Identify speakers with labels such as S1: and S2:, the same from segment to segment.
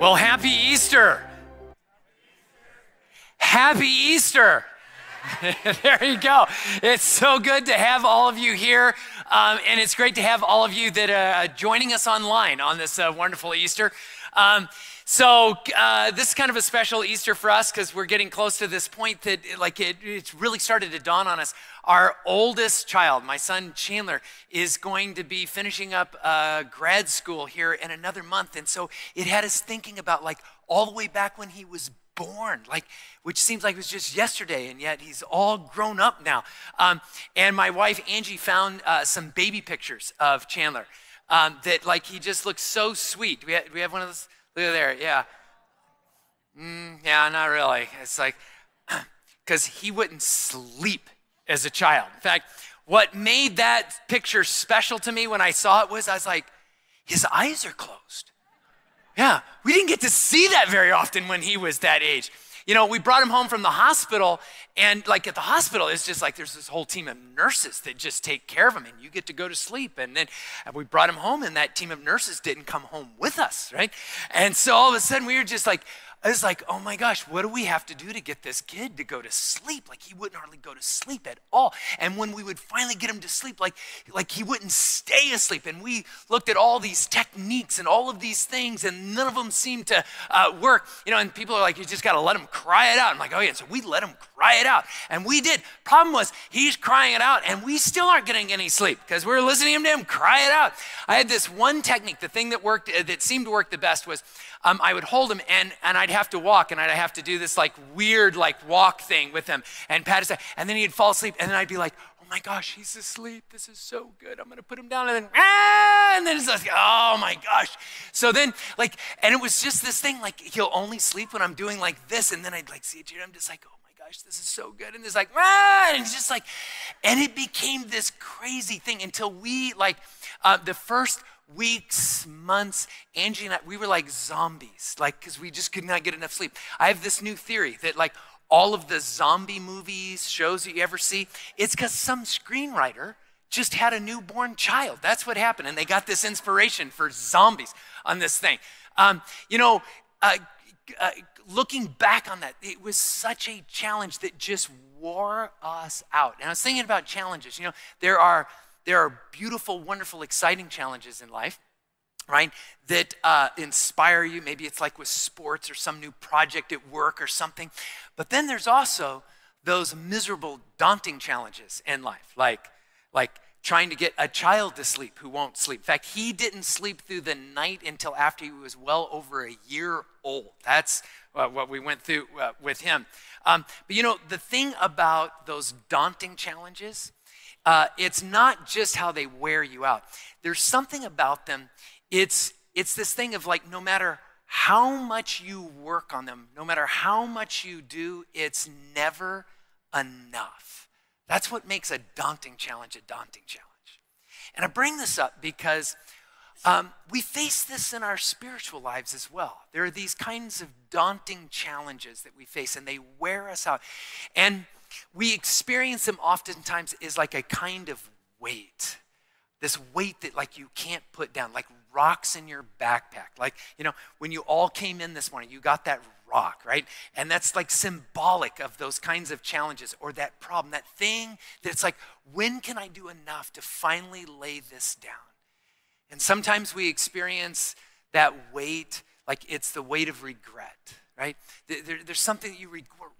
S1: Well, happy Easter. Happy Easter. there you go. It's so good to have all of you here. Um, and it's great to have all of you that are uh, joining us online on this uh, wonderful Easter. Um, so uh, this is kind of a special Easter for us because we're getting close to this point that like it, it's really started to dawn on us. Our oldest child, my son Chandler, is going to be finishing up uh, grad school here in another month, and so it had us thinking about like all the way back when he was born, like which seems like it was just yesterday, and yet he's all grown up now. Um, and my wife Angie found uh, some baby pictures of Chandler um, that like he just looks so sweet. We do we have one of those? Look at there, yeah. Mm, yeah, not really. It's like, because he wouldn't sleep as a child. In fact, what made that picture special to me when I saw it was I was like, his eyes are closed. Yeah, we didn't get to see that very often when he was that age. You know, we brought him home from the hospital, and like at the hospital, it's just like there's this whole team of nurses that just take care of him, and you get to go to sleep. And then we brought him home, and that team of nurses didn't come home with us, right? And so all of a sudden, we were just like, I was like, oh my gosh, what do we have to do to get this kid to go to sleep? Like he wouldn't hardly go to sleep at all. And when we would finally get him to sleep, like, like he wouldn't stay asleep. And we looked at all these techniques and all of these things, and none of them seemed to uh, work. You know, and people are like, you just got to let him cry it out. I'm like, oh yeah. So we let him cry it out. And we did. Problem was, he's crying it out, and we still aren't getting any sleep because we are listening to him cry it out. I had this one technique, the thing that worked, uh, that seemed to work the best was um, I would hold him and, and I'd have to walk and I'd have to do this like weird like walk thing with him and pat head. And then he'd fall asleep and then I'd be like, oh my gosh, he's asleep. This is so good. I'm to put him down and then, ah, and then it's like, oh my gosh. So then like, and it was just this thing like he'll only sleep when I'm doing like this. And then I'd like see it and I'm just like, oh my gosh, this is so good. And it's like, ah, and it's just like, and it became this crazy thing until we like, uh, the first weeks, months, Angie and I, we were like zombies, like, because we just could not get enough sleep. I have this new theory that, like, all of the zombie movies, shows that you ever see, it's because some screenwriter just had a newborn child. That's what happened. And they got this inspiration for zombies on this thing. Um, you know, uh, uh, looking back on that, it was such a challenge that just wore us out. And I was thinking about challenges. You know, there are there are beautiful, wonderful, exciting challenges in life, right? That uh, inspire you. Maybe it's like with sports or some new project at work or something. But then there's also those miserable, daunting challenges in life, like, like trying to get a child to sleep who won't sleep. In fact, he didn't sleep through the night until after he was well over a year old. That's uh, what we went through uh, with him. Um, but you know, the thing about those daunting challenges uh, it's not just how they wear you out. There's something about them. It's it's this thing of like no matter how much you work on them, no matter how much you do, it's never enough. That's what makes a daunting challenge a daunting challenge. And I bring this up because um, we face this in our spiritual lives as well. There are these kinds of daunting challenges that we face, and they wear us out. And we experience them oftentimes is like a kind of weight. This weight that like you can't put down, like rocks in your backpack. Like, you know, when you all came in this morning, you got that rock, right? And that's like symbolic of those kinds of challenges or that problem, that thing that it's like, when can I do enough to finally lay this down? And sometimes we experience that weight like it's the weight of regret, right? There, there's something that you regret.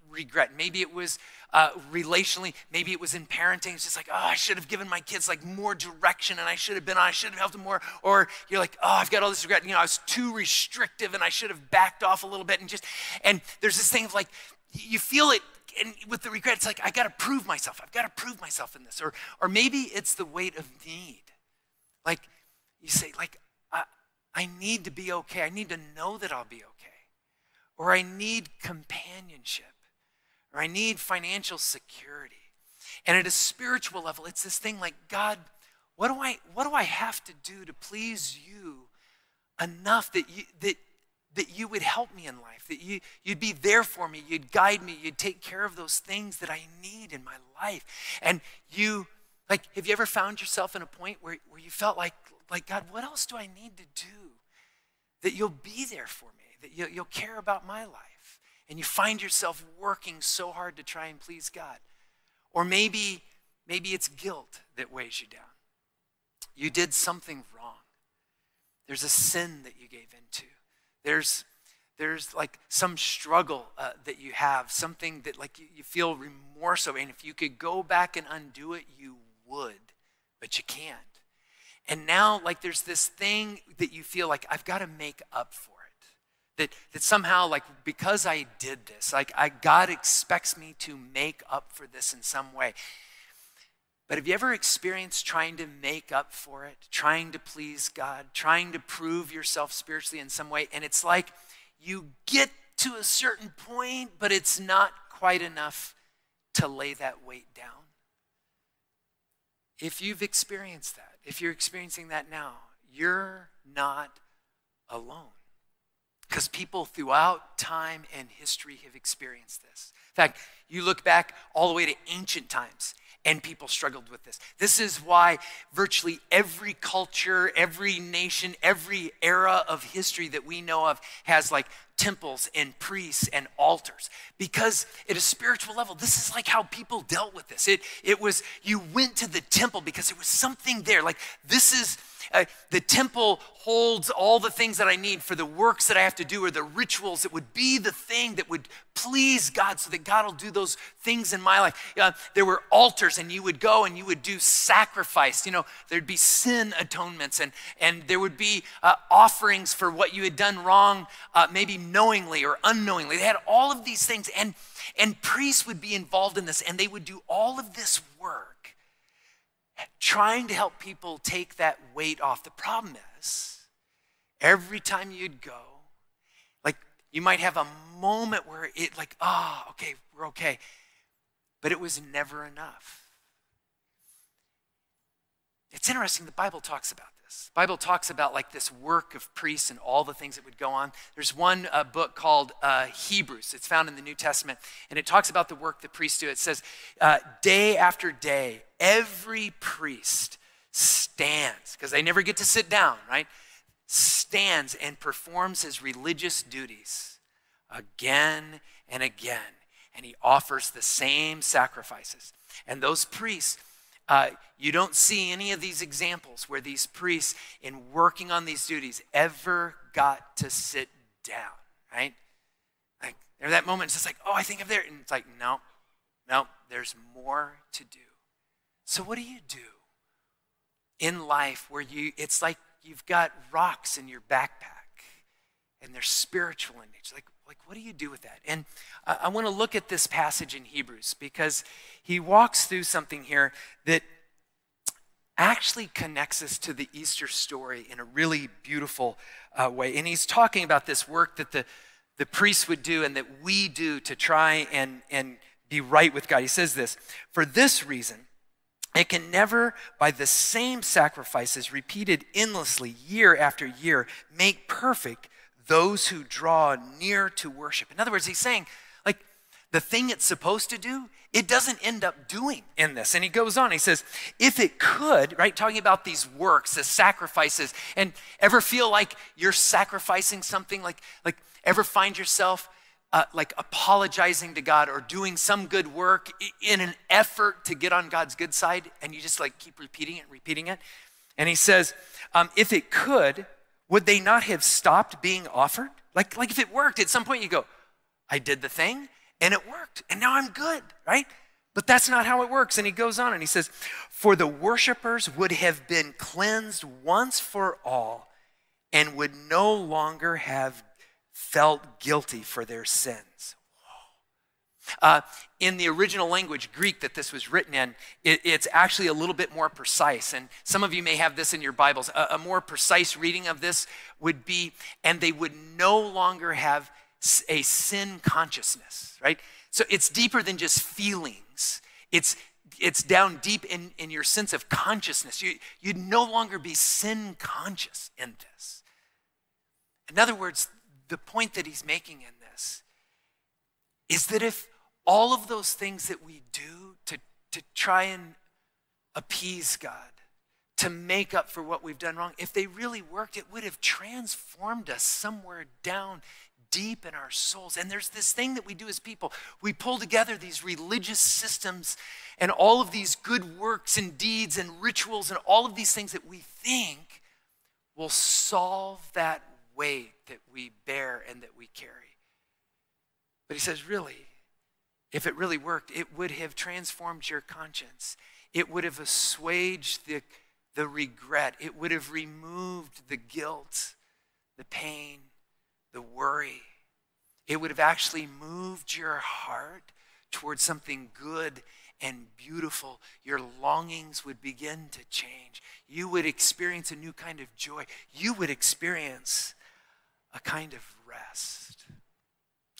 S1: Maybe it was uh, relationally, maybe it was in parenting. It's just like, oh, I should have given my kids like more direction and I should have been, on, I should have helped them more. Or you're like, oh, I've got all this regret. You know, I was too restrictive and I should have backed off a little bit. And just, and there's this thing of like, you feel it and with the regret, it's like, I got to prove myself. I've got to prove myself in this. Or, or maybe it's the weight of need. Like you say, like, I, I need to be okay. I need to know that I'll be okay. Or I need companionship or I need financial security. And at a spiritual level, it's this thing like, God, what do I, what do I have to do to please you enough that you, that, that you would help me in life, that you, you'd be there for me, you'd guide me, you'd take care of those things that I need in my life. And you, like, have you ever found yourself in a point where, where you felt like, like, God, what else do I need to do that you'll be there for me? that you'll, you'll care about my life. And you find yourself working so hard to try and please God. Or maybe, maybe it's guilt that weighs you down. You did something wrong. There's a sin that you gave into. There's, there's like some struggle uh, that you have, something that like you, you feel remorse over. And if you could go back and undo it, you would, but you can't. And now, like, there's this thing that you feel like I've got to make up for. That, that somehow, like, because I did this, like, I, God expects me to make up for this in some way. But have you ever experienced trying to make up for it, trying to please God, trying to prove yourself spiritually in some way? And it's like you get to a certain point, but it's not quite enough to lay that weight down. If you've experienced that, if you're experiencing that now, you're not alone. Because people throughout time and history have experienced this. In fact, you look back all the way to ancient times, and people struggled with this. This is why virtually every culture, every nation, every era of history that we know of has like temples and priests and altars because at a spiritual level this is like how people dealt with this it, it was you went to the temple because there was something there like this is uh, the temple holds all the things that I need for the works that I have to do or the rituals that would be the thing that would please God so that God will do those things in my life. Uh, there were altars and you would go and you would do sacrifice. You know, there'd be sin atonements and, and there would be uh, offerings for what you had done wrong, uh, maybe knowingly or unknowingly. They had all of these things and, and priests would be involved in this and they would do all of this work trying to help people take that weight off. The problem is, every time you'd go, like you might have a moment where it, like, ah, oh, okay, we're okay. But it was never enough. It's interesting, the Bible talks about this. The Bible talks about like this work of priests and all the things that would go on. There's one uh, book called uh, Hebrews. It's found in the New Testament, and it talks about the work the priests do. It says, uh, day after day, every priest stands, because they never get to sit down, right? Stands and performs his religious duties again and again. And he offers the same sacrifices. And those priests, uh, you don't see any of these examples where these priests, in working on these duties, ever got to sit down, right? Like, there's that moment, it's just like, oh, I think I'm there. And it's like, no, no, there's more to do. So, what do you do in life where you, it's like you've got rocks in your backpack and they're spiritual in nature? Like, like what do you do with that? And I want to look at this passage in Hebrews because he walks through something here that actually connects us to the Easter story in a really beautiful uh, way. And he's talking about this work that the, the priests would do and that we do to try and, and be right with God. He says this For this reason, it can never, by the same sacrifices repeated endlessly year after year, make perfect those who draw near to worship. In other words, he's saying, like, the thing it's supposed to do, it doesn't end up doing in this. And he goes on, he says, if it could, right, talking about these works, the sacrifices, and ever feel like you're sacrificing something, like, like ever find yourself uh, like apologizing to God or doing some good work in an effort to get on God's good side, and you just like keep repeating it, repeating it. And he says, um, if it could, would they not have stopped being offered? Like, like if it worked, at some point you go, I did the thing and it worked, and now I'm good, right? But that's not how it works. And he goes on and he says, For the worshipers would have been cleansed once for all and would no longer have felt guilty for their sins. Uh, in the original language, Greek, that this was written in, it, it's actually a little bit more precise. And some of you may have this in your Bibles. A, a more precise reading of this would be, and they would no longer have a sin consciousness, right? So it's deeper than just feelings. It's it's down deep in, in your sense of consciousness. You, you'd no longer be sin conscious in this. In other words, the point that he's making in this is that if all of those things that we do to, to try and appease God, to make up for what we've done wrong, if they really worked, it would have transformed us somewhere down deep in our souls. And there's this thing that we do as people we pull together these religious systems and all of these good works and deeds and rituals and all of these things that we think will solve that weight that we bear and that we carry. But he says, really, if it really worked, it would have transformed your conscience. It would have assuaged the, the regret. It would have removed the guilt, the pain, the worry. It would have actually moved your heart towards something good and beautiful. Your longings would begin to change. You would experience a new kind of joy. You would experience a kind of rest.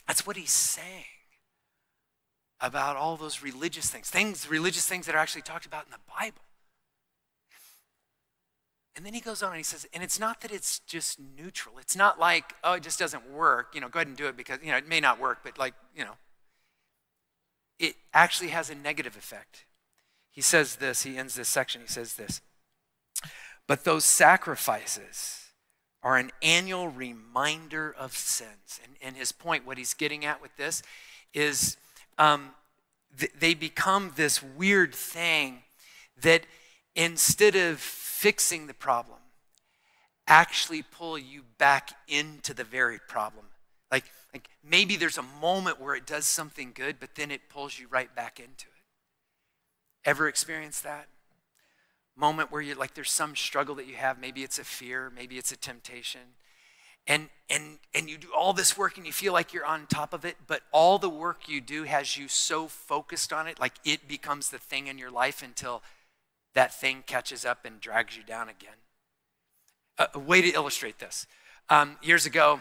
S1: That's what he's saying about all those religious things, things, religious things that are actually talked about in the Bible. And then he goes on and he says, and it's not that it's just neutral. It's not like, oh, it just doesn't work. You know, go ahead and do it because, you know, it may not work, but like, you know, it actually has a negative effect. He says this, he ends this section, he says this. But those sacrifices are an annual reminder of sins. And, and his point, what he's getting at with this, is um, th- they become this weird thing that instead of fixing the problem, actually pull you back into the very problem. Like, like maybe there's a moment where it does something good, but then it pulls you right back into it. Ever experienced that? Moment where you're like there's some struggle that you have, maybe it's a fear, maybe it's a temptation and and and you do all this work and you feel like you're on top of it but all the work you do has you so focused on it like it becomes the thing in your life until that thing catches up and drags you down again. A, a way to illustrate this. Um, years ago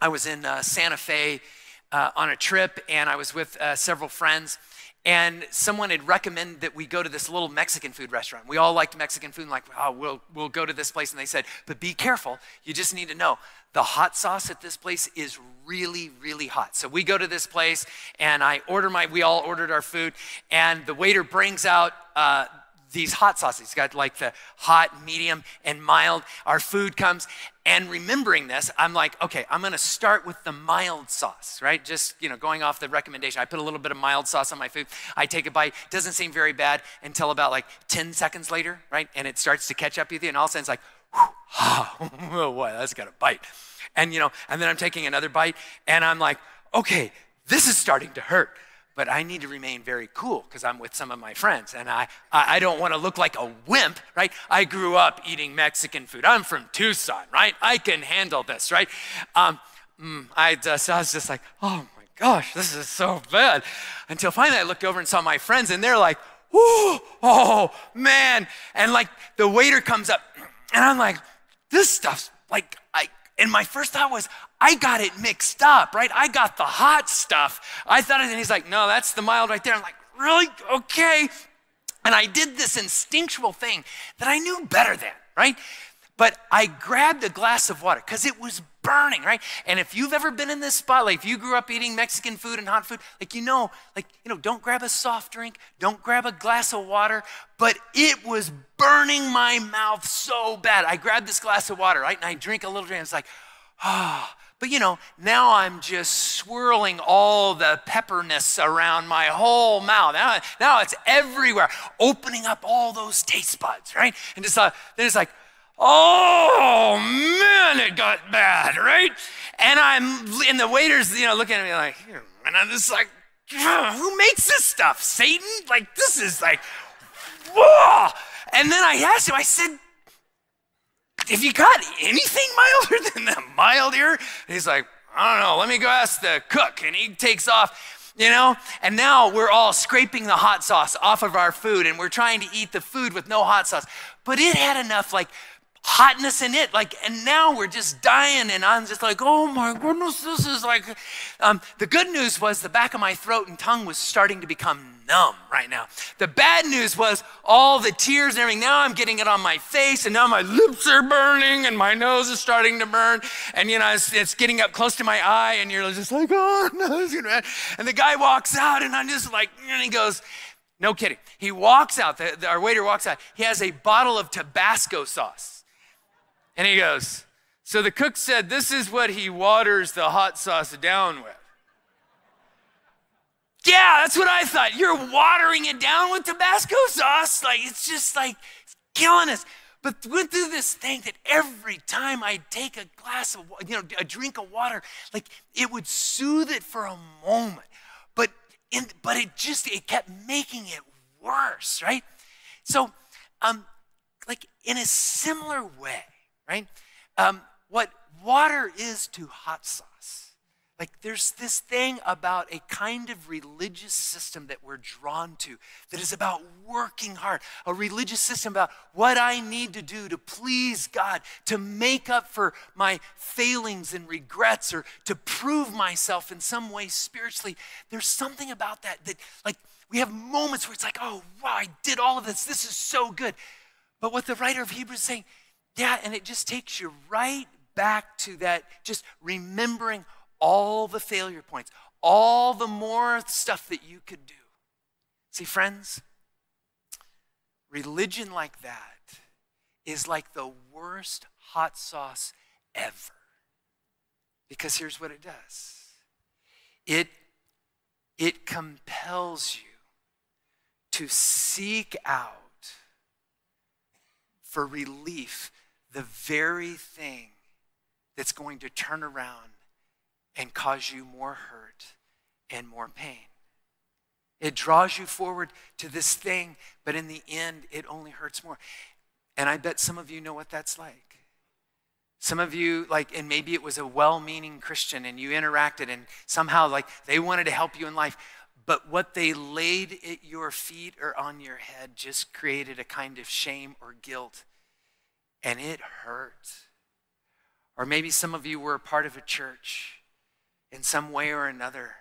S1: i was in uh, santa fe uh, on a trip and i was with uh, several friends and someone had recommended that we go to this little Mexican food restaurant. We all liked Mexican food, and like, oh, we'll, we'll go to this place. And they said, but be careful. You just need to know the hot sauce at this place is really, really hot. So we go to this place, and I order my, we all ordered our food, and the waiter brings out uh, these hot sauces. He's got like the hot, medium, and mild. Our food comes, and remembering this, I'm like, okay, I'm gonna start with the mild sauce, right? Just, you know, going off the recommendation. I put a little bit of mild sauce on my food. I take a bite. Doesn't seem very bad until about like 10 seconds later, right? And it starts to catch up with you, and all of a sudden it's like, oh boy, that's got a bite. And you know, and then I'm taking another bite, and I'm like, okay, this is starting to hurt. But I need to remain very cool because I'm with some of my friends, and I, I don't want to look like a wimp, right? I grew up eating Mexican food. I'm from Tucson, right? I can handle this, right? Um, mm, I, just, I was just like, oh my gosh, this is so bad. Until finally I looked over and saw my friends, and they're like, oh man. And like the waiter comes up, and I'm like, this stuff's like, I, and my first thought was, I got it mixed up, right? I got the hot stuff. I thought, and he's like, no, that's the mild right there. I'm like, really? Okay. And I did this instinctual thing that I knew better than, right? But I grabbed a glass of water because it was burning, right? And if you've ever been in this spot, like if you grew up eating Mexican food and hot food, like you know, like, you know, don't grab a soft drink, don't grab a glass of water, but it was burning my mouth so bad. I grabbed this glass of water, right? And I drink a little drink. It's like, ah. Oh. But you know, now I'm just swirling all the pepperness around my whole mouth. Now, now it's everywhere, opening up all those taste buds, right? And just uh, then it's like, oh man, it got bad, right? And I'm, and the waiter's, you know, looking at me like, and I'm just like, who makes this stuff? Satan? Like, this is like, whoa. And then I asked him, I said, have you got anything milder than that mild here? And he's like, I don't know, let me go ask the cook. And he takes off, you know? And now we're all scraping the hot sauce off of our food and we're trying to eat the food with no hot sauce. But it had enough like hotness in it. Like, and now we're just dying, and I'm just like, oh my goodness, this is like. Um, the good news was the back of my throat and tongue was starting to become numb right now. The bad news was all the tears and everything. Now I'm getting it on my face, and now my lips are burning, and my nose is starting to burn, and you know, it's, it's getting up close to my eye, and you're just like, oh no, it's bad. and the guy walks out, and I'm just like, and he goes, no kidding. He walks out, the, the, our waiter walks out. He has a bottle of Tabasco sauce. And he goes, So the cook said, This is what he waters the hot sauce down with. Yeah, that's what I thought. You're watering it down with Tabasco sauce. Like, it's just like it's killing us. But went through this thing that every time I take a glass of, you know, a drink of water, like it would soothe it for a moment. But in, but it just it kept making it worse, right? So, um, like in a similar way, right? Um, what water is to hot sauce like there's this thing about a kind of religious system that we're drawn to that is about working hard, a religious system about what I need to do to please God, to make up for my failings and regrets, or to prove myself in some way spiritually. There's something about that that, like, we have moments where it's like, oh, wow, I did all of this. This is so good. But what the writer of Hebrews is saying, yeah, and it just takes you right back to that, just remembering all the failure points, all the more stuff that you could do. See, friends, religion like that is like the worst hot sauce ever. Because here's what it does it, it compels you to seek out for relief the very thing that's going to turn around and cause you more hurt and more pain. It draws you forward to this thing, but in the end, it only hurts more. And I bet some of you know what that's like. Some of you, like, and maybe it was a well meaning Christian and you interacted and somehow, like, they wanted to help you in life. But what they laid at your feet or on your head just created a kind of shame or guilt. And it hurt. Or maybe some of you were a part of a church in some way or another.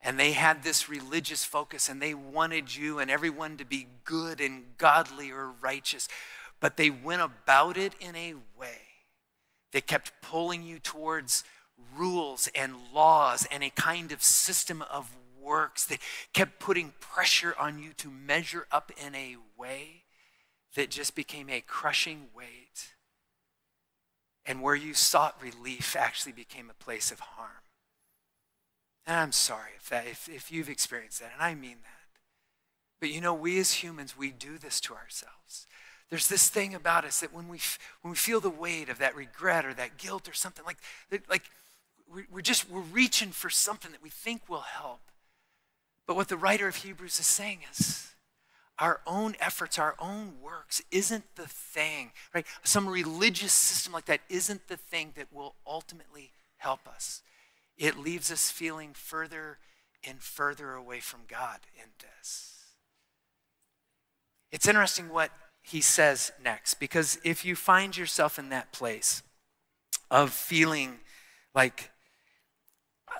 S1: And they had this religious focus and they wanted you and everyone to be good and godly or righteous. But they went about it in a way that kept pulling you towards rules and laws and a kind of system of works that kept putting pressure on you to measure up in a way that just became a crushing weight. And where you sought relief actually became a place of harm. And I'm sorry if, that, if, if you've experienced that, and I mean that. But you know, we as humans, we do this to ourselves. There's this thing about us that when we, when we feel the weight of that regret or that guilt or something like, like we're just, we're reaching for something that we think will help. But what the writer of Hebrews is saying is, our own efforts, our own works isn't the thing, right? Some religious system like that isn't the thing that will ultimately help us it leaves us feeling further and further away from God in this. It's interesting what he says next, because if you find yourself in that place of feeling like,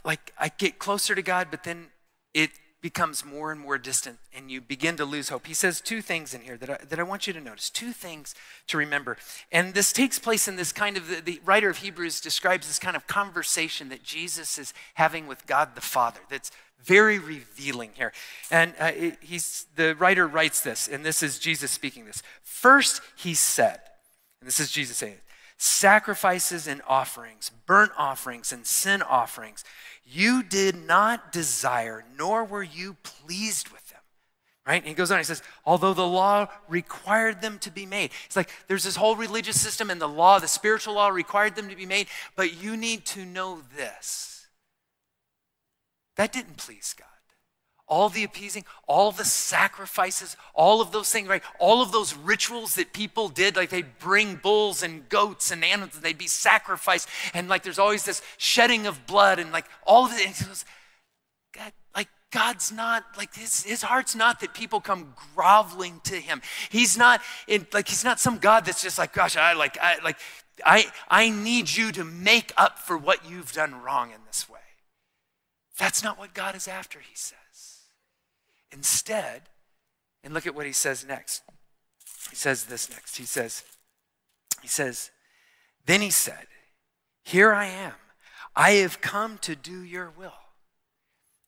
S1: like I get closer to God, but then it becomes more and more distant and you begin to lose hope. He says two things in here that I, that I want you to notice, two things to remember. And this takes place in this kind of, the, the writer of Hebrews describes this kind of conversation that Jesus is having with God the Father that's very revealing here. And uh, he's, the writer writes this, and this is Jesus speaking this. First, he said, and this is Jesus saying, sacrifices and offerings, burnt offerings and sin offerings you did not desire, nor were you pleased with them. Right? And he goes on, he says, although the law required them to be made. It's like there's this whole religious system, and the law, the spiritual law, required them to be made, but you need to know this. That didn't please God all the appeasing, all the sacrifices, all of those things, right? All of those rituals that people did, like they'd bring bulls and goats and animals, and they'd be sacrificed, and like there's always this shedding of blood, and like all of it. God, like God's not like his, his heart's not that people come groveling to him. He's not in like he's not some God that's just like, gosh, I like I like I I need you to make up for what you've done wrong in this way. That's not what God is after, he says. Instead, and look at what he says next. He says this next. He says, he says, then he said, Here I am. I have come to do your will.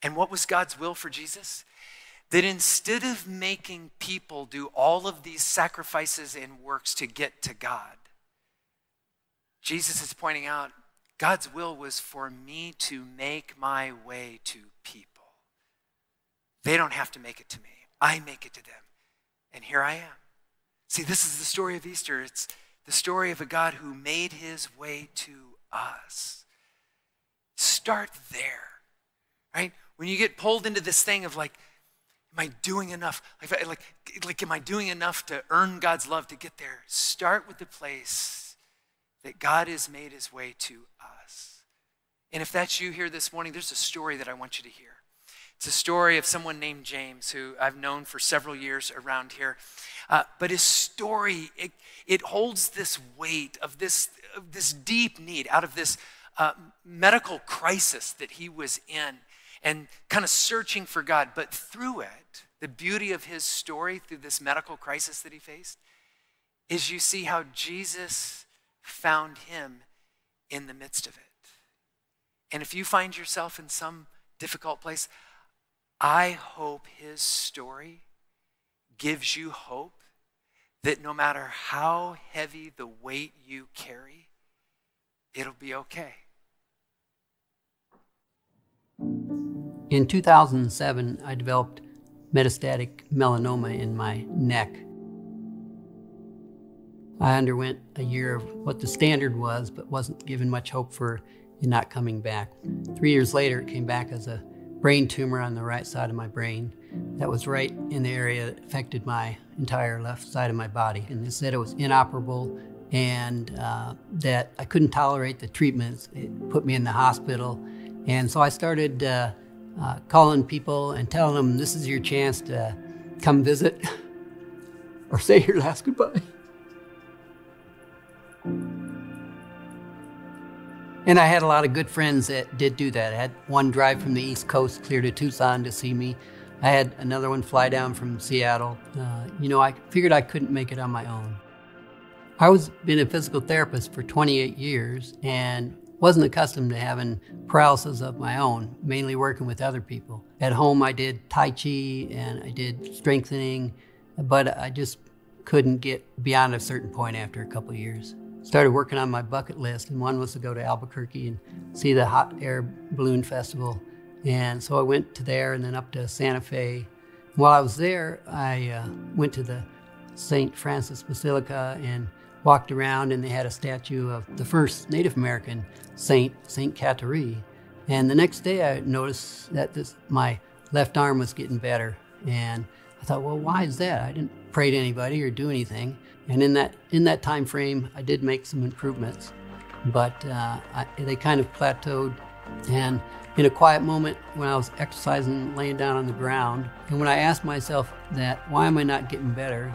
S1: And what was God's will for Jesus? That instead of making people do all of these sacrifices and works to get to God, Jesus is pointing out God's will was for me to make my way to people. They don't have to make it to me, I make it to them. And here I am. See, this is the story of Easter. It's the story of a God who made his way to us. Start there, right? When you get pulled into this thing of like, am I doing enough? Like, like, like, am I doing enough to earn God's love to get there? Start with the place that God has made his way to us. And if that's you here this morning, there's a story that I want you to hear. It's a story of someone named James, who I've known for several years around here. Uh, but his story, it, it holds this weight of this, of this deep need out of this uh, medical crisis that he was in and kind of searching for God. But through it, the beauty of his story, through this medical crisis that he faced, is you see how Jesus found him in the midst of it. And if you find yourself in some difficult place, I hope his story gives you hope that no matter how heavy the weight you carry, it'll be okay.
S2: In 2007, I developed metastatic melanoma in my neck. I underwent a year of what the standard was, but wasn't given much hope for it not coming back. Three years later, it came back as a brain tumor on the right side of my brain that was right in the area that affected my entire left side of my body. And they said it was inoperable and uh, that I couldn't tolerate the treatments. It put me in the hospital. And so I started uh, uh, calling people and telling them this is your chance to come visit or say your last goodbye. And I had a lot of good friends that did do that. I had one drive from the East Coast clear to Tucson to see me. I had another one fly down from Seattle. Uh, you know, I figured I couldn't make it on my own. I was been a physical therapist for 28 years and wasn't accustomed to having paralysis of my own, mainly working with other people. At home, I did Tai Chi and I did strengthening, but I just couldn't get beyond a certain point after a couple years started working on my bucket list, and one was to go to Albuquerque and see the Hot Air Balloon Festival. And so I went to there and then up to Santa Fe. While I was there, I uh, went to the St. Francis Basilica and walked around, and they had a statue of the first Native American saint, Saint Kateri. And the next day, I noticed that this, my left arm was getting better. And I thought, well, why is that? I didn't pray to anybody or do anything. And in that in that time frame, I did make some improvements, but uh, I, they kind of plateaued. And in a quiet moment, when I was exercising, laying down on the ground, and when I asked myself that, why am I not getting better?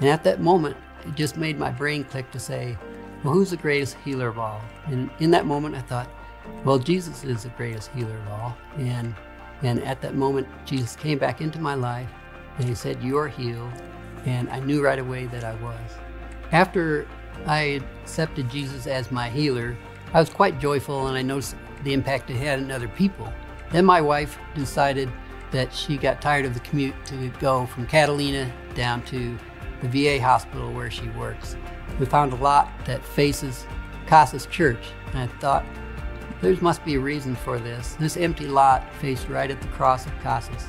S2: And at that moment, it just made my brain click to say, well, who's the greatest healer of all? And in that moment, I thought, well, Jesus is the greatest healer of all. And and at that moment, Jesus came back into my life, and He said, "You are healed." And I knew right away that I was. After I accepted Jesus as my healer, I was quite joyful and I noticed the impact it had on other people. Then my wife decided that she got tired of the commute to go from Catalina down to the VA hospital where she works. We found a lot that faces Casas Church, and I thought, there must be a reason for this. This empty lot faced right at the cross of Casas.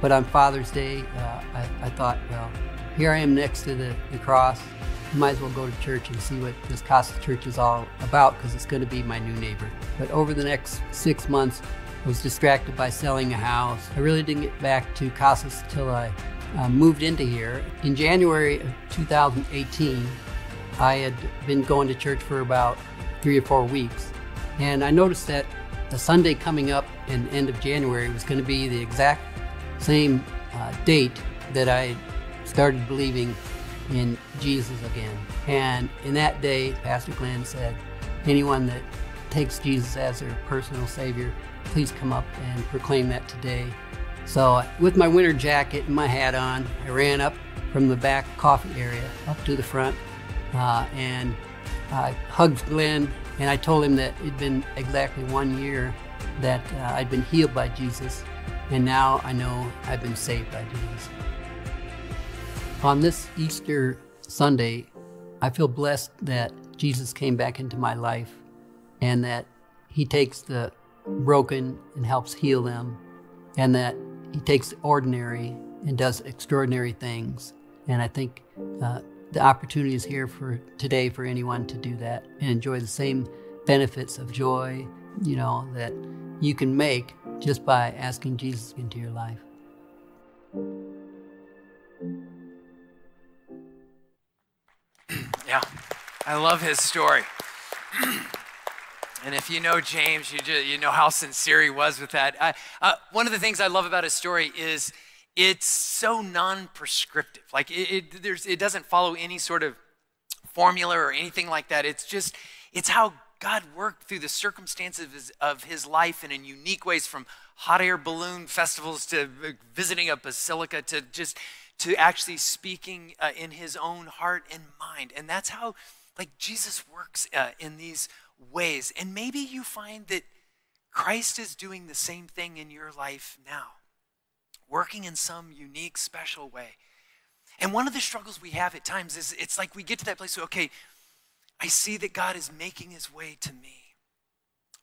S2: But on Father's Day, uh, I, I thought, well, here I am next to the, the cross. Might as well go to church and see what this Casas Church is all about because it's going to be my new neighbor. But over the next six months, I was distracted by selling a house. I really didn't get back to Casas until I uh, moved into here. In January of 2018, I had been going to church for about three or four weeks. And I noticed that the Sunday coming up in end of January was going to be the exact same uh, date that I started believing in Jesus again. And in that day, Pastor Glenn said, anyone that takes Jesus as their personal Savior, please come up and proclaim that today. So, with my winter jacket and my hat on, I ran up from the back coffee area up to the front uh, and I hugged Glenn and I told him that it'd been exactly one year that uh, I'd been healed by Jesus, and now I know I've been saved by Jesus. On this Easter Sunday, I feel blessed that Jesus came back into my life and that He takes the broken and helps heal them, and that He takes the ordinary and does extraordinary things. And I think uh, the opportunity is here for today for anyone to do that and enjoy the same benefits of joy, you know, that you can make just by asking Jesus into your life.
S1: Yeah, I love his story. and if you know James, you, just, you know how sincere he was with that. I, uh, one of the things I love about his story is it's so non-prescriptive. Like it, it, it doesn't follow any sort of formula or anything like that. It's just, it's how God worked through the circumstances of his, of his life and in unique ways from hot air balloon festivals to visiting a basilica to just to actually speaking uh, in his own heart and mind. And that's how like Jesus works uh, in these ways. And maybe you find that Christ is doing the same thing in your life now working in some unique, special way. And one of the struggles we have at times is it's like we get to that place where, okay, I see that God is making his way to me.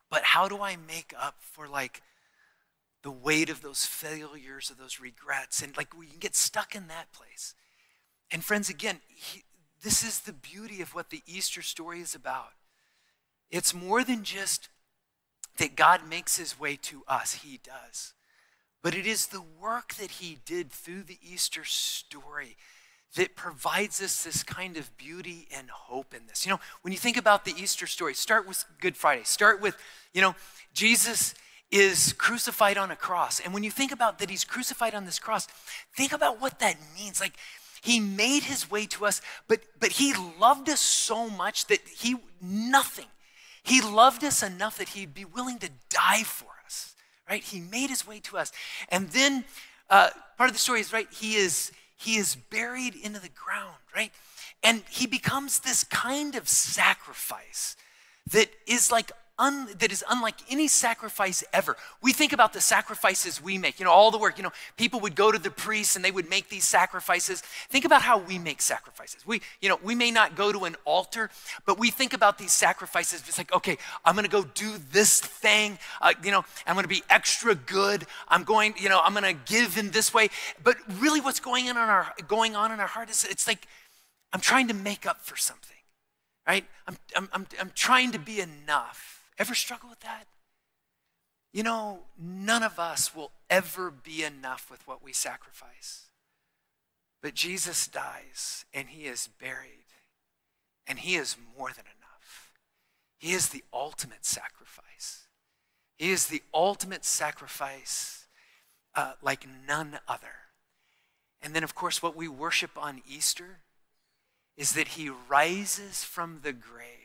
S1: But how do I make up for like the weight of those failures of those regrets? And like we can get stuck in that place. And friends, again, he, this is the beauty of what the Easter story is about. It's more than just that God makes his way to us, he does. But it is the work that he did through the Easter story that provides us this kind of beauty and hope in this. You know, when you think about the Easter story, start with Good Friday. Start with, you know, Jesus is crucified on a cross. And when you think about that he's crucified on this cross, think about what that means. Like he made his way to us, but but he loved us so much that he nothing. He loved us enough that he'd be willing to die for us, right? He made his way to us. And then uh, part of the story is, right, he is, he is buried into the ground, right? And he becomes this kind of sacrifice that is like un, that is unlike any sacrifice ever. We think about the sacrifices we make, you know, all the work. You know, people would go to the priests and they would make these sacrifices. Think about how we make sacrifices. We, you know, we may not go to an altar, but we think about these sacrifices. It's like, okay, I'm going to go do this thing. Uh, you know, I'm going to be extra good. I'm going, you know, I'm going to give in this way. But really, what's going on in our going on in our heart is it's like I'm trying to make up for something right? I'm, I'm, I'm, I'm trying to be enough. Ever struggle with that? You know, none of us will ever be enough with what we sacrifice. But Jesus dies and he is buried, and he is more than enough. He is the ultimate sacrifice. He is the ultimate sacrifice uh, like none other. And then, of course, what we worship on Easter is that he rises from the grave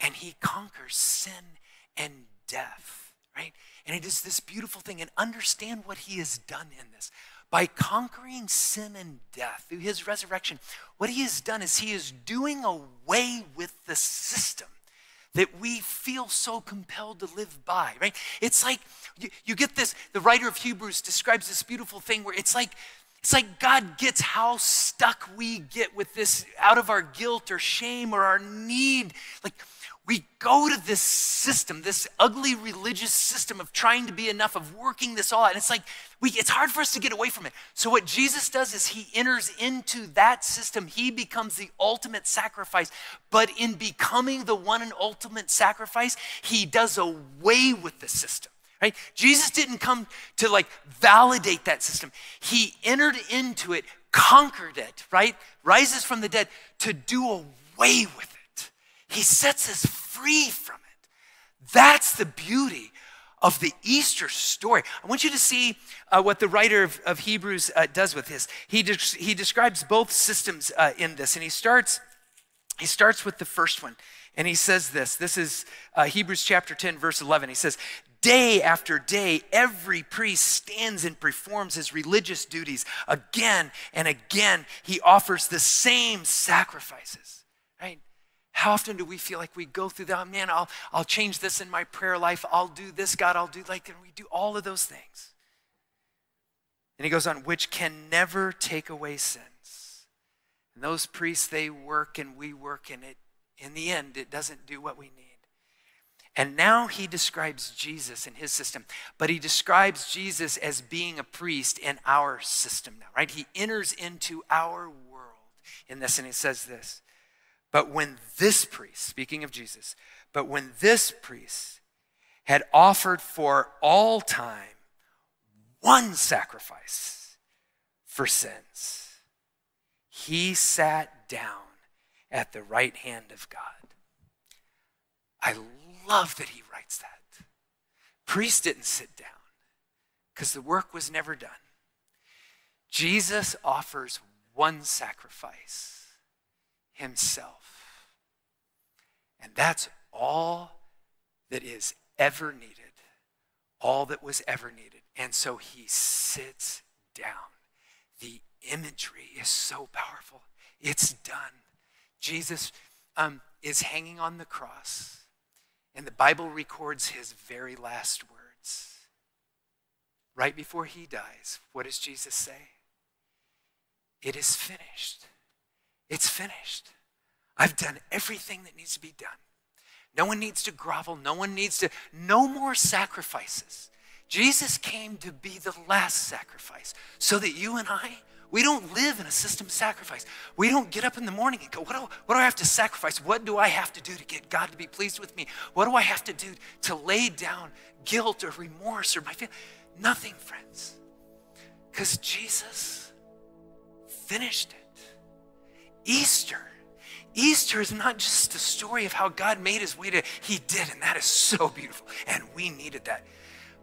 S1: and he conquers sin and death, right? And it is this beautiful thing. And understand what he has done in this. By conquering sin and death through his resurrection, what he has done is he is doing away with the system that we feel so compelled to live by, right? It's like you, you, get this, the writer of Hebrews describes this beautiful thing where it's like, it's like God gets how stuck we get with this out of our guilt or shame or our need. Like, we go to this system, this ugly religious system of trying to be enough, of working this all out. And it's like, we, it's hard for us to get away from it. So, what Jesus does is he enters into that system. He becomes the ultimate sacrifice. But in becoming the one and ultimate sacrifice, he does away with the system. Right? Jesus didn't come to like validate that system. He entered into it, conquered it, right? Rises from the dead to do away with it. He sets us free from it. That's the beauty of the Easter story. I want you to see uh, what the writer of, of Hebrews uh, does with this. He, de- he describes both systems uh, in this, and he starts, he starts with the first one. And he says this this is uh, Hebrews chapter 10, verse 11. He says, Day after day, every priest stands and performs his religious duties. Again and again, he offers the same sacrifices, right? How often do we feel like we go through that? Oh, man, I'll, I'll change this in my prayer life. I'll do this, God, I'll do like, and we do all of those things. And he goes on, which can never take away sins. And those priests, they work and we work, and it, in the end, it doesn't do what we need. And now he describes Jesus in his system, but he describes Jesus as being a priest in our system now, right? He enters into our world in this, and he says this. But when this priest, speaking of Jesus, but when this priest had offered for all time one sacrifice for sins, he sat down at the right hand of God. I love that he writes that. Priest didn't sit down because the work was never done. Jesus offers one sacrifice himself. And that's all that is ever needed, all that was ever needed. And so he sits down. The imagery is so powerful. It's done. Jesus um, is hanging on the cross. And the Bible records his very last words. Right before he dies, what does Jesus say? It is finished. It's finished. I've done everything that needs to be done. No one needs to grovel. No one needs to, no more sacrifices. Jesus came to be the last sacrifice so that you and I we don't live in a system of sacrifice. We don't get up in the morning and go, what do, what do I have to sacrifice? What do I have to do to get God to be pleased with me? What do I have to do to lay down guilt or remorse or my feelings? Nothing, friends. Because Jesus finished it. Easter. Easter is not just a story of how God made his way to, he did, and that is so beautiful. And we needed that.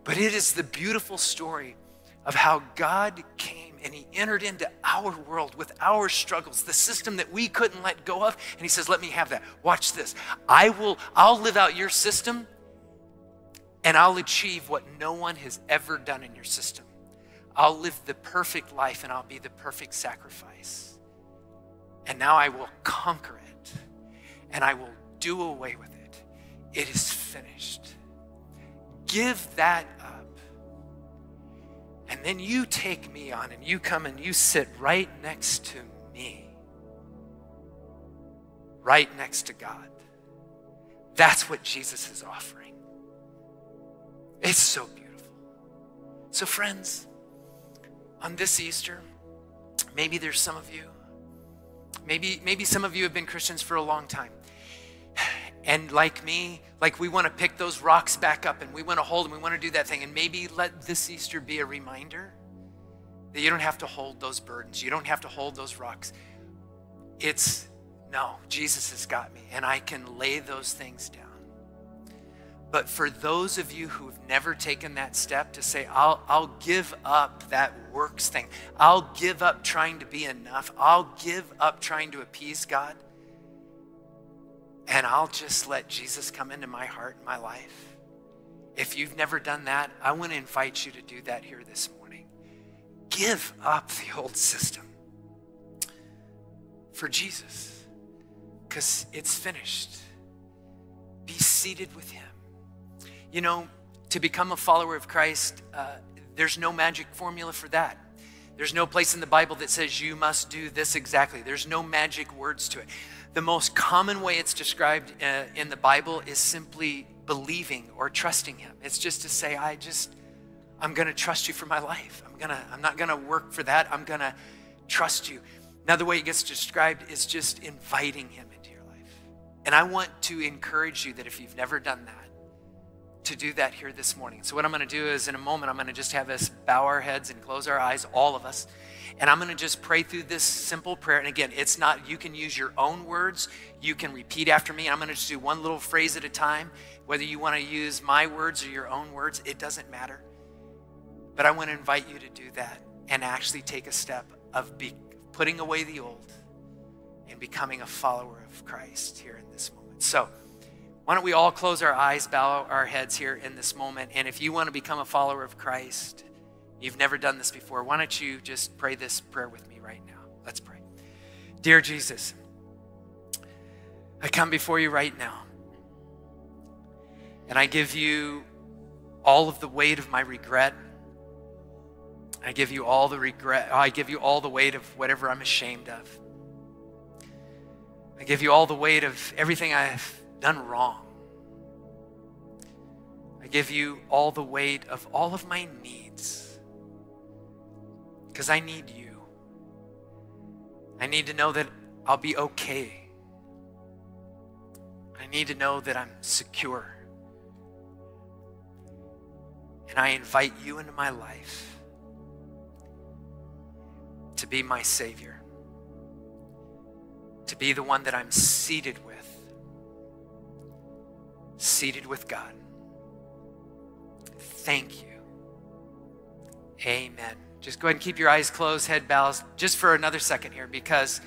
S1: But it is the beautiful story of how God came and he entered into our world with our struggles, the system that we couldn't let go of. And he says, Let me have that. Watch this. I will, I'll live out your system and I'll achieve what no one has ever done in your system. I'll live the perfect life and I'll be the perfect sacrifice. And now I will conquer it and I will do away with it. It is finished. Give that up. and then you take me on and you come and you sit right next to me, right next to God. That's what Jesus is offering. It's so beautiful. So, friends, on this Easter, maybe there's some of you, maybe, maybe some of you have been Christians for a long time. And like me, like we want to pick those rocks back up and we want to hold them, we want to do that thing. And maybe let this Easter be a reminder that you don't have to hold those burdens, you don't have to hold those rocks. It's no, Jesus has got me, and I can lay those things down. But for those of you who've never taken that step to say, I'll, I'll give up that works thing, I'll give up trying to be enough, I'll give up trying to appease God and I'll just let Jesus come into my heart and my life. If you've never done that, I want to invite you to do that here this morning. Give up the old system for Jesus because it's finished. Be seated with Him. You know, to become a follower of Christ, uh, there's no magic formula for that. There's no place in the Bible that says you must do this exactly. There's no magic words to it. The most common way it's described uh, in the Bible is simply believing or trusting Him. It's just to say, I just, I'm going to trust you for my life. I'm going to, I'm not going to work for that. I'm going to trust you. Another way it gets described is just inviting Him into your life. And I want to encourage you that if you've never done that, to do that here this morning. So, what I'm going to do is, in a moment, I'm going to just have us bow our heads and close our eyes, all of us. And I'm going to just pray through this simple prayer. And again, it's not, you can use your own words. You can repeat after me. I'm going to just do one little phrase at a time. Whether you want to use my words or your own words, it doesn't matter. But I want to invite you to do that and actually take a step of be, putting away the old and becoming a follower of Christ here in this moment. So, why don't we all close our eyes, bow our heads here in this moment? And if you want to become a follower of Christ, You've never done this before. Why don't you just pray this prayer with me right now? Let's pray. Dear Jesus, I come before you right now. And I give you all of the weight of my regret. I give you all the regret. I give you all the weight of whatever I'm ashamed of. I give you all the weight of everything I've done wrong. I give you all the weight of all of my needs because I need you. I need to know that I'll be okay. I need to know that I'm secure. And I invite you into my life to be my Savior, to be the one that I'm seated with, seated with God. Thank you. Amen. Just go ahead and keep your eyes closed, head bows, just for another second here, because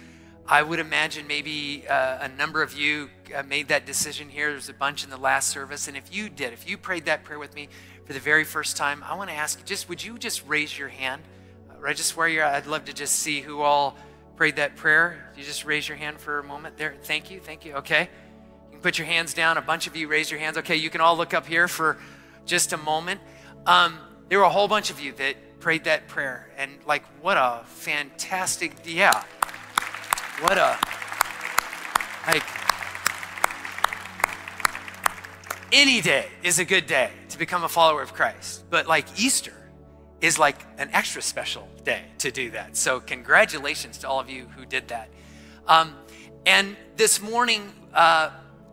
S1: I would imagine maybe uh, a number of you uh, made that decision here. There's a bunch in the last service. And if you did, if you prayed that prayer with me for the very first time, I want to ask you just, would you just raise your hand? Uh, right just where you're. I'd love to just see who all prayed that prayer. You just raise your hand for a moment there. Thank you. Thank you. Okay. Put your hands down. A bunch of you raise your hands. Okay. You can all look up here for just a moment. Um, there were a whole bunch of you that prayed that prayer. And like, what a fantastic, yeah. What a, like, any day is a good day to become a follower of Christ. But like Easter is like an extra special day to do that. So, congratulations to all of you who did that. Um, and this morning, uh,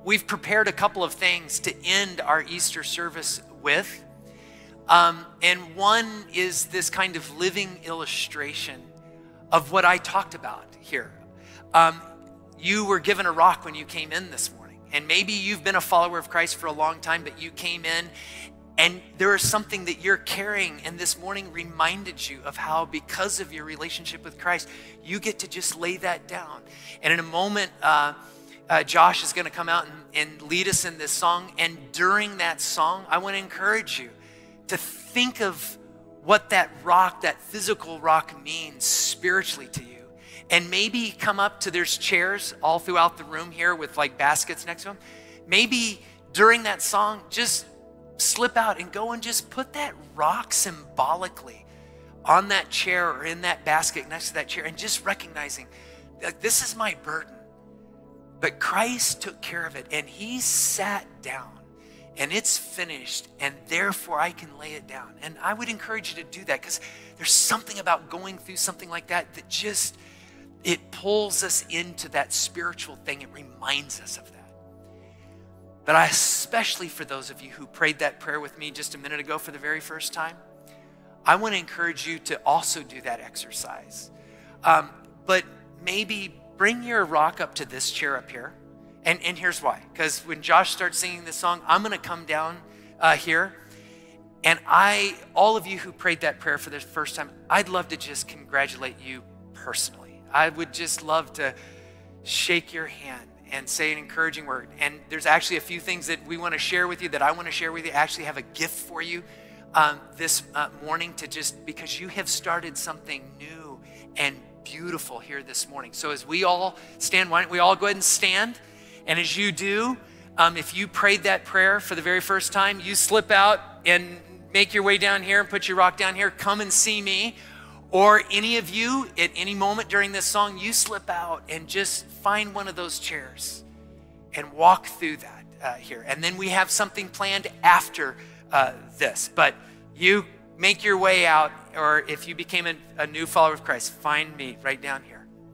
S1: we've prepared a couple of things to end our Easter service with. Um, and one is this kind of living illustration of what I talked about here. Um, you were given a rock when you came in this morning. And maybe you've been a follower of Christ for a long time, but you came in and there is something that you're carrying, and this morning reminded you of how, because of your relationship with Christ, you get to just lay that down. And in a moment, uh, uh, Josh is going to come out and, and lead us in this song. And during that song, I want to encourage you to think of what that rock, that physical rock, means spiritually to you. And maybe come up to there's chairs all throughout the room here with like baskets next to them. Maybe during that song, just slip out and go and just put that rock symbolically on that chair or in that basket next to that chair and just recognizing like this is my burden. But Christ took care of it and he sat down and it's finished, and therefore I can lay it down. And I would encourage you to do that because there's something about going through something like that that just it pulls us into that spiritual thing. It reminds us of that. But I especially for those of you who prayed that prayer with me just a minute ago for the very first time, I want to encourage you to also do that exercise. Um, but maybe bring your rock up to this chair up here and, and here's why. Because when Josh starts singing this song, I'm going to come down uh, here. And I, all of you who prayed that prayer for the first time, I'd love to just congratulate you personally. I would just love to shake your hand and say an encouraging word. And there's actually a few things that we want to share with you that I want to share with you. I actually have a gift for you um, this uh, morning to just because you have started something new and beautiful here this morning. So as we all stand, why don't we all go ahead and stand? And as you do, um, if you prayed that prayer for the very first time, you slip out and make your way down here and put your rock down here. Come and see me. Or any of you, at any moment during this song, you slip out and just find one of those chairs and walk through that uh, here. And then we have something planned after uh, this. But you make your way out, or if you became a, a new follower of Christ, find me right down here.